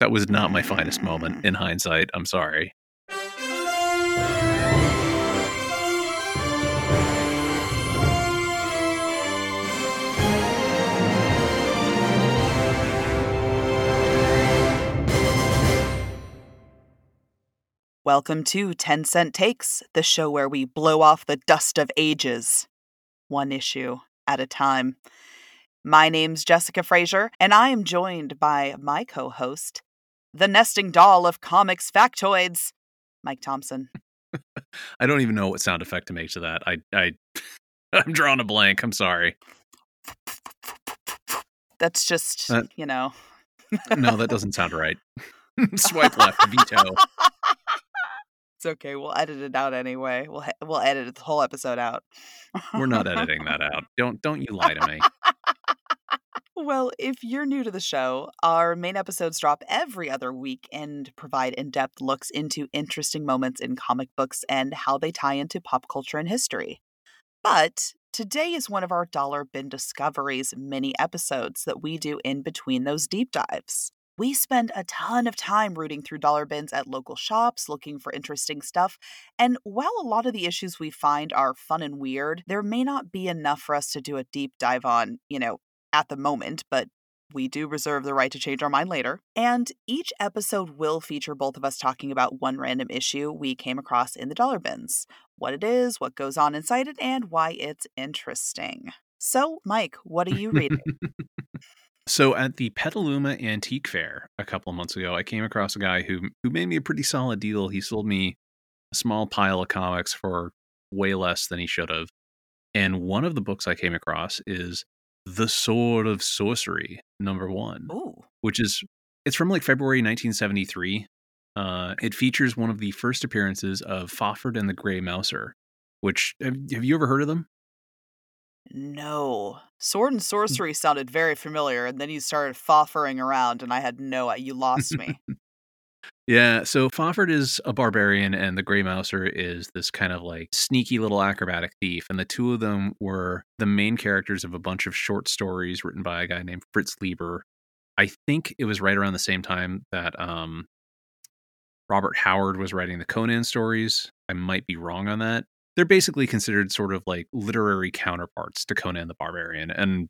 That was not my finest moment in hindsight. I'm sorry. Welcome to 10 Cent Takes, the show where we blow off the dust of ages, one issue at a time. My name's Jessica Frazier, and I am joined by my co host, the nesting doll of comics factoids, Mike Thompson. I don't even know what sound effect to make to that. I, I, I'm drawing a blank. I'm sorry. That's just, uh, you know. no, that doesn't sound right. Swipe left, veto. It's okay. We'll edit it out anyway. We'll we'll edit the whole episode out. We're not editing that out. Don't don't you lie to me. Well, if you're new to the show, our main episodes drop every other week and provide in depth looks into interesting moments in comic books and how they tie into pop culture and history. But today is one of our Dollar Bin Discoveries mini episodes that we do in between those deep dives. We spend a ton of time rooting through dollar bins at local shops looking for interesting stuff. And while a lot of the issues we find are fun and weird, there may not be enough for us to do a deep dive on, you know, at the moment, but we do reserve the right to change our mind later. And each episode will feature both of us talking about one random issue we came across in the dollar bins what it is, what goes on inside it, and why it's interesting. So, Mike, what are you reading? So at the Petaluma Antique Fair a couple of months ago, I came across a guy who who made me a pretty solid deal. He sold me a small pile of comics for way less than he should have. And one of the books I came across is The Sword of Sorcery, number one, Ooh. which is it's from like February 1973. Uh, it features one of the first appearances of Fafhrd and the Grey Mouser, which have, have you ever heard of them? No. Sword and sorcery sounded very familiar, and then you started foffering around, and I had no. You lost me. Yeah, so Fafhrd is a barbarian, and the Grey Mouser is this kind of like sneaky little acrobatic thief. And the two of them were the main characters of a bunch of short stories written by a guy named Fritz Leiber. I think it was right around the same time that um, Robert Howard was writing the Conan stories. I might be wrong on that they're basically considered sort of like literary counterparts to Conan the Barbarian. And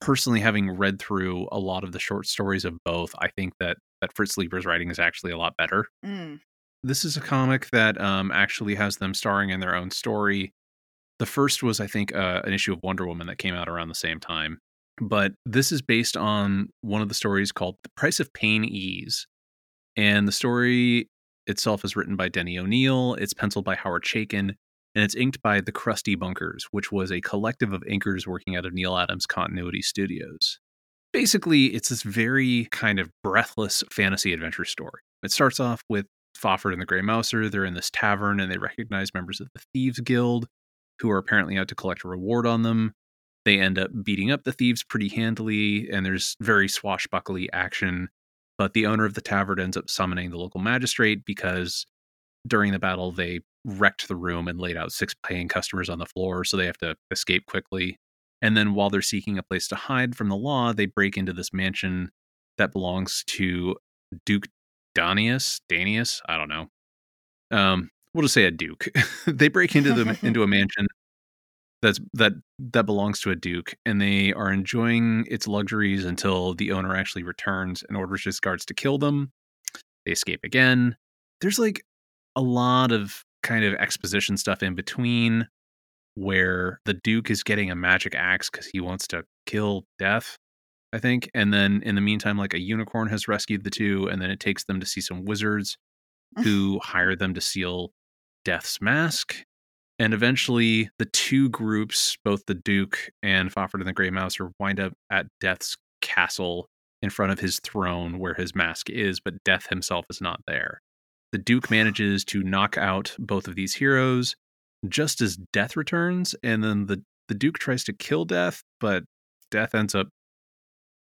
personally, having read through a lot of the short stories of both, I think that that Fritz Leiber's writing is actually a lot better. Mm. This is a comic that um, actually has them starring in their own story. The first was, I think, uh, an issue of Wonder Woman that came out around the same time. But this is based on one of the stories called The Price of Pain Ease. And the story itself is written by Denny O'Neil, it's penciled by Howard Chaykin, and it's inked by the Crusty Bunkers, which was a collective of inkers working out of Neal Adams Continuity Studios. Basically, it's this very kind of breathless fantasy adventure story. It starts off with Fafhrd and the Grey Mouser. They're in this tavern and they recognize members of the Thieves Guild who are apparently out to collect a reward on them. They end up beating up the thieves pretty handily, and there's very swashbuckly action but the owner of the tavern ends up summoning the local magistrate because during the battle they wrecked the room and laid out six paying customers on the floor, so they have to escape quickly. And then while they're seeking a place to hide from the law, they break into this mansion that belongs to Duke Danius. Danius, I don't know. Um, we'll just say a duke. they break into the into a mansion that's that that belongs to a duke and they are enjoying its luxuries until the owner actually returns and orders his guards to kill them they escape again there's like a lot of kind of exposition stuff in between where the duke is getting a magic axe because he wants to kill death i think and then in the meantime like a unicorn has rescued the two and then it takes them to see some wizards who hire them to seal death's mask and eventually, the two groups, both the Duke and Fafhrd and the Grey Mouser, wind up at Death's castle in front of his throne where his mask is, but Death himself is not there. The Duke manages to knock out both of these heroes just as Death returns, and then the, the Duke tries to kill Death, but Death ends up,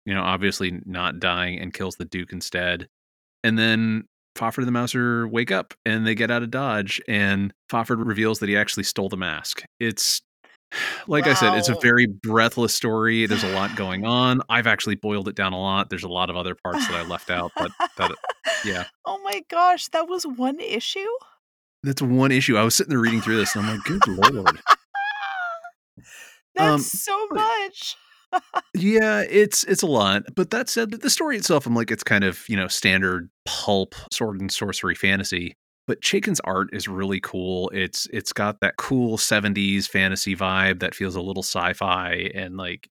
you know, obviously not dying and kills the Duke instead. And then and the Mouser wake up and they get out of Dodge, and Fafhrd reveals that he actually stole the mask. It's like I said, it's a very breathless story. There's a lot going on. I've actually boiled it down a lot. There's a lot of other parts that I left out, but that yeah. Oh my gosh, that was one issue? That's one issue. I was sitting there reading through this and I'm like, good lord. That's Um, so much. Yeah, it's it's a lot. But that said, the story itself, I'm like, it's kind of, you know, standard pulp sword and sorcery fantasy. But Chaykin's art is really cool. It's it's got that cool 70s fantasy vibe that feels a little sci-fi and like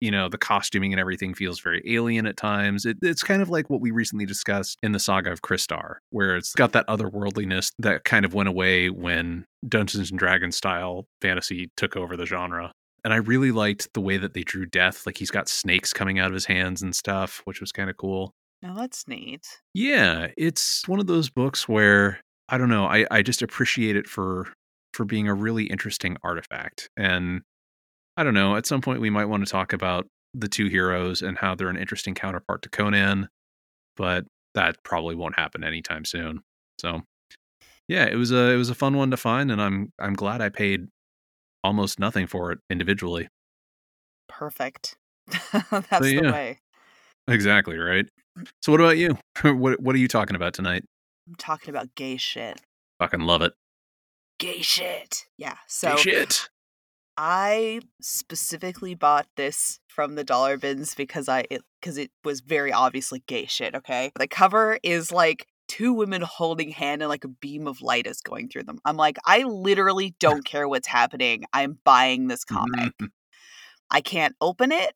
you know the costuming and everything feels very alien at times it, it's kind of like what we recently discussed in the saga of Crystar, where it's got that otherworldliness that kind of went away when dungeons and dragons style fantasy took over the genre and I really liked the way that they drew Death. Like he's got snakes coming out of his hands and stuff, which was kind of cool. Now that's neat. Yeah, it's one of those books where I don't know. I I just appreciate it for for being a really interesting artifact. And I don't know. At some point, we might want to talk about the two heroes and how they're an interesting counterpart to Conan, but that probably won't happen anytime soon. So, yeah, it was a it was a fun one to find, and I'm I'm glad I paid almost nothing for it individually. Perfect. that's the yeah. way. Exactly right. So, what about you? what what are you talking about tonight? I'm talking about gay shit. Fucking love it. Gay shit. Yeah. Gay So shit. I specifically bought this from the dollar bins because I it because it was very obviously gay shit, okay? The cover is like two women holding hand and like a beam of light is going through them. I'm like, I literally don't care what's happening. I'm buying this comic. Mhm. I can't open it.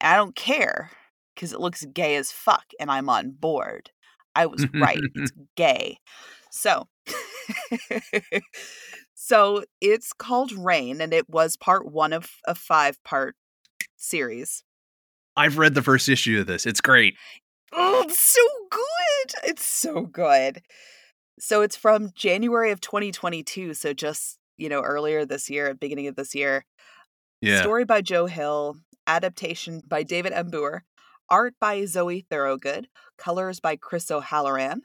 I don't care because it looks gay as fuck and I'm on board. I was right. It's gay. So So it's called Rain and it was part 1 of a 5 part series. I've read the first issue of this. It's great. Oh, it's so good. It's so good. So it's from January of 2022, so just, you know, earlier this year, beginning of this year. Yeah. Story by Joe Hill, adaptation by David M. Booher, art by Zoe Thorogood, colors by Chris O'Halloran,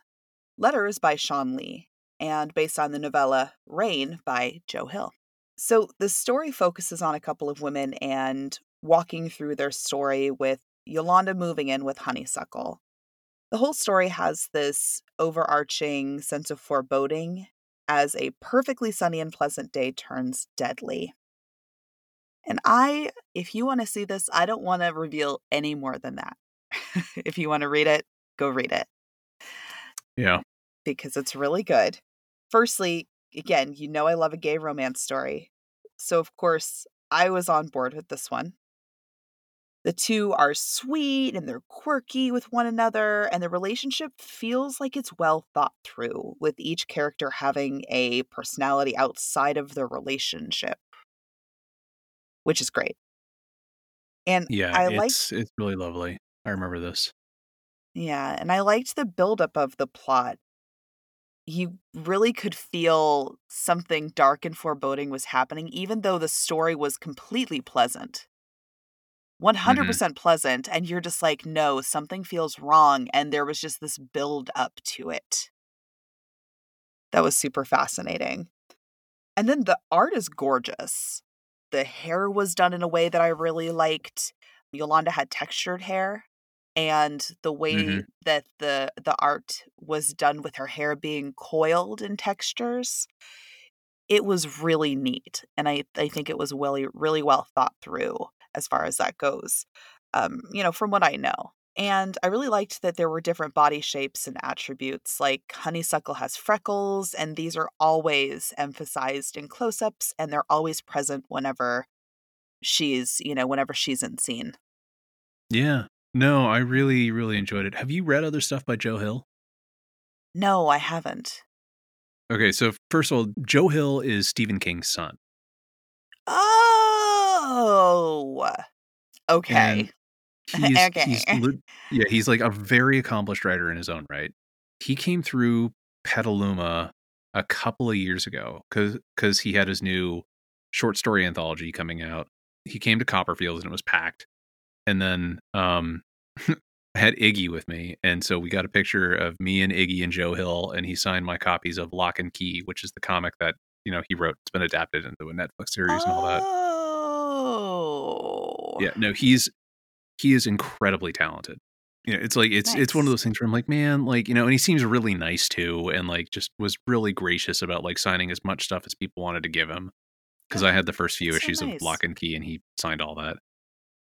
letters by Shawn Lee, and based on the novella Rain by Joe Hill. So the story focuses on a couple of women and walking through their story with Yolanda moving in with Honeysuckle. The whole story has this overarching sense of foreboding as a perfectly sunny and pleasant day turns deadly. And I, if you want to see this, I don't want to reveal any more than that. if you want to read it, go read it Yeah. because it's really good. Firstly, again, you know I love a gay romance story. So, of course, I was on board with this one. The two are sweet and they're quirky with one another, and the relationship feels like it's well thought through, with each character having a personality outside of the relationship, which is great. And Yeah. I like it's it's really lovely. I remember this. Yeah, and I liked the buildup of the plot. You really could feel something dark and foreboding was happening, even though the story was completely pleasant. 100% mm-hmm. pleasant, and you're just like, no, something feels wrong. And there was just this build up to it. That was super fascinating. And then the art is gorgeous. The hair was done in a way that I really liked. Yolanda had textured hair, and the way Mhm. that the the art was done with her hair being coiled in textures, it was really neat. And I, I think it was really, really well thought through as far as that goes. Um, you know, from what I know. And I really liked that there were different body shapes and attributes. Like Honeysuckle has freckles, and these are always emphasized in close ups, and they're always present whenever she's, you know, whenever she's in scene. Yeah. No, I really, really enjoyed it. Have you read other stuff by Joe Hill? No, I haven't. Okay, so first of all, Joe Hill is Stephen King's son. Oh, okay. And he's, Okay. he's yeah, he's like a very accomplished writer in his own right. He came through Petaluma a couple of years ago because because he had his new short story anthology coming out. He came to Copperfields and it was packed, and then um, I had Iggy with me, and so we got a picture of me and Iggy and Joe Hill, and he signed my copies of Locke and Key, which is the comic that you know he wrote. It's been adapted into a Netflix series and all that. Oh. Yeah, no, he's he is incredibly talented. You know, it's like it's it's one of those things where I'm like, man, like you know, and he seems really nice too, and like just was really gracious about like signing as much stuff as people wanted to give him. Because I had the first few that's so issues nice. of Locke and Key, and he signed all that.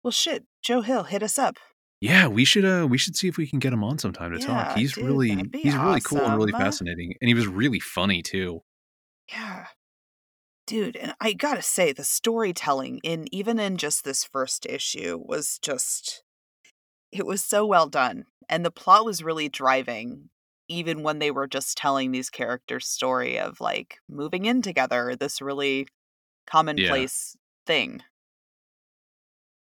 Well, shit, Joe Hill, hit us up. Yeah, we should uh we should see if we can get him on sometime to talk. He's dude, really he's really cool and really awesome. fascinating, and he was really funny too. Yeah. Dude, and I gotta say, the storytelling in even in just this first issue was just it was so well done. And the plot was really driving, even when they were just telling these characters' story of like moving in together, this really commonplace thing.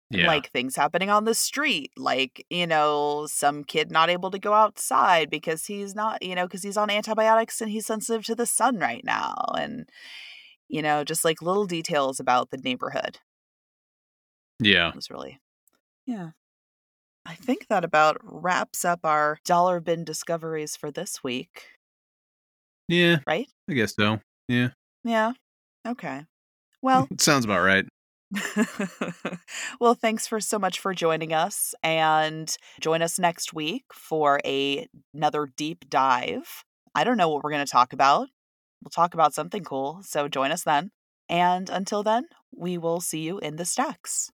Yeah, Like things happening on the street, like, you know, some kid not able to go outside because he's not, you know, because he's on antibiotics and he's sensitive to the sun right now. And, you know, just like little details about the neighborhood. yeah, It was really, yeah. I think that about wraps up our dollar bin discoveries for this week, yeah. right? I guess so. Yeah, Yeah. Okay. Well, It sounds about right. well, thanks for so much for joining us and join us next week for a, another deep dive. I don't know what we're going to talk about. We'll talk about something cool, so join us then. And until then, we will see you in the stacks.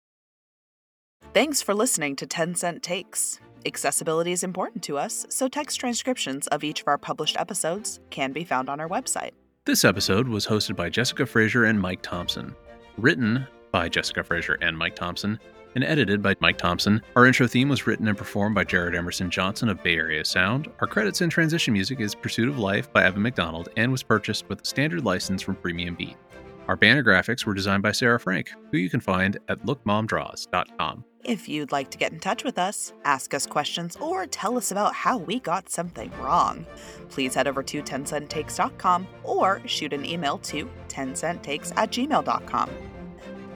Thanks for listening to 10 Cent Takes. Accessibility is important to us, so text transcriptions of each of our published episodes can be found on our website. This episode was hosted by Jessica Frazier and Mike Thompson, written by Jessica Frazier and Mike Thompson, and edited by Mike Thompson. Our intro theme was written and performed by Jared Emerson Johnson of Bay Area Sound. Our credits and transition music is Pursuit of Life by Evan McDonald and was purchased with a standard license from Premium Beat. Our banner graphics were designed by Sarah Frank, who you can find at lookmomdraws.com. If you'd like to get in touch with us, ask us questions, or tell us about how we got something wrong, please head over to 10centtakes.com or shoot an email to 10centtakes at gmail.com.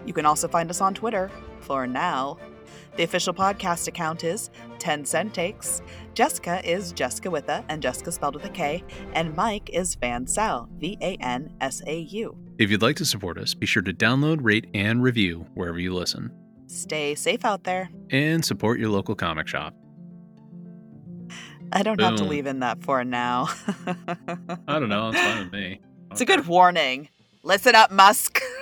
You can also find us on Twitter, for now. The official podcast account is 10 Cent Takes. Jessica is Jessica with a, and Jessica spelled with a K, and Mike is Vansau, V A N S A U. If you'd like to support us, be sure to download, rate, and review wherever you listen. Stay safe out there. And support your local comic shop. I don't have to leave in that for now. I don't know, it's fine with me. It's a good warning. Listen up, Musk.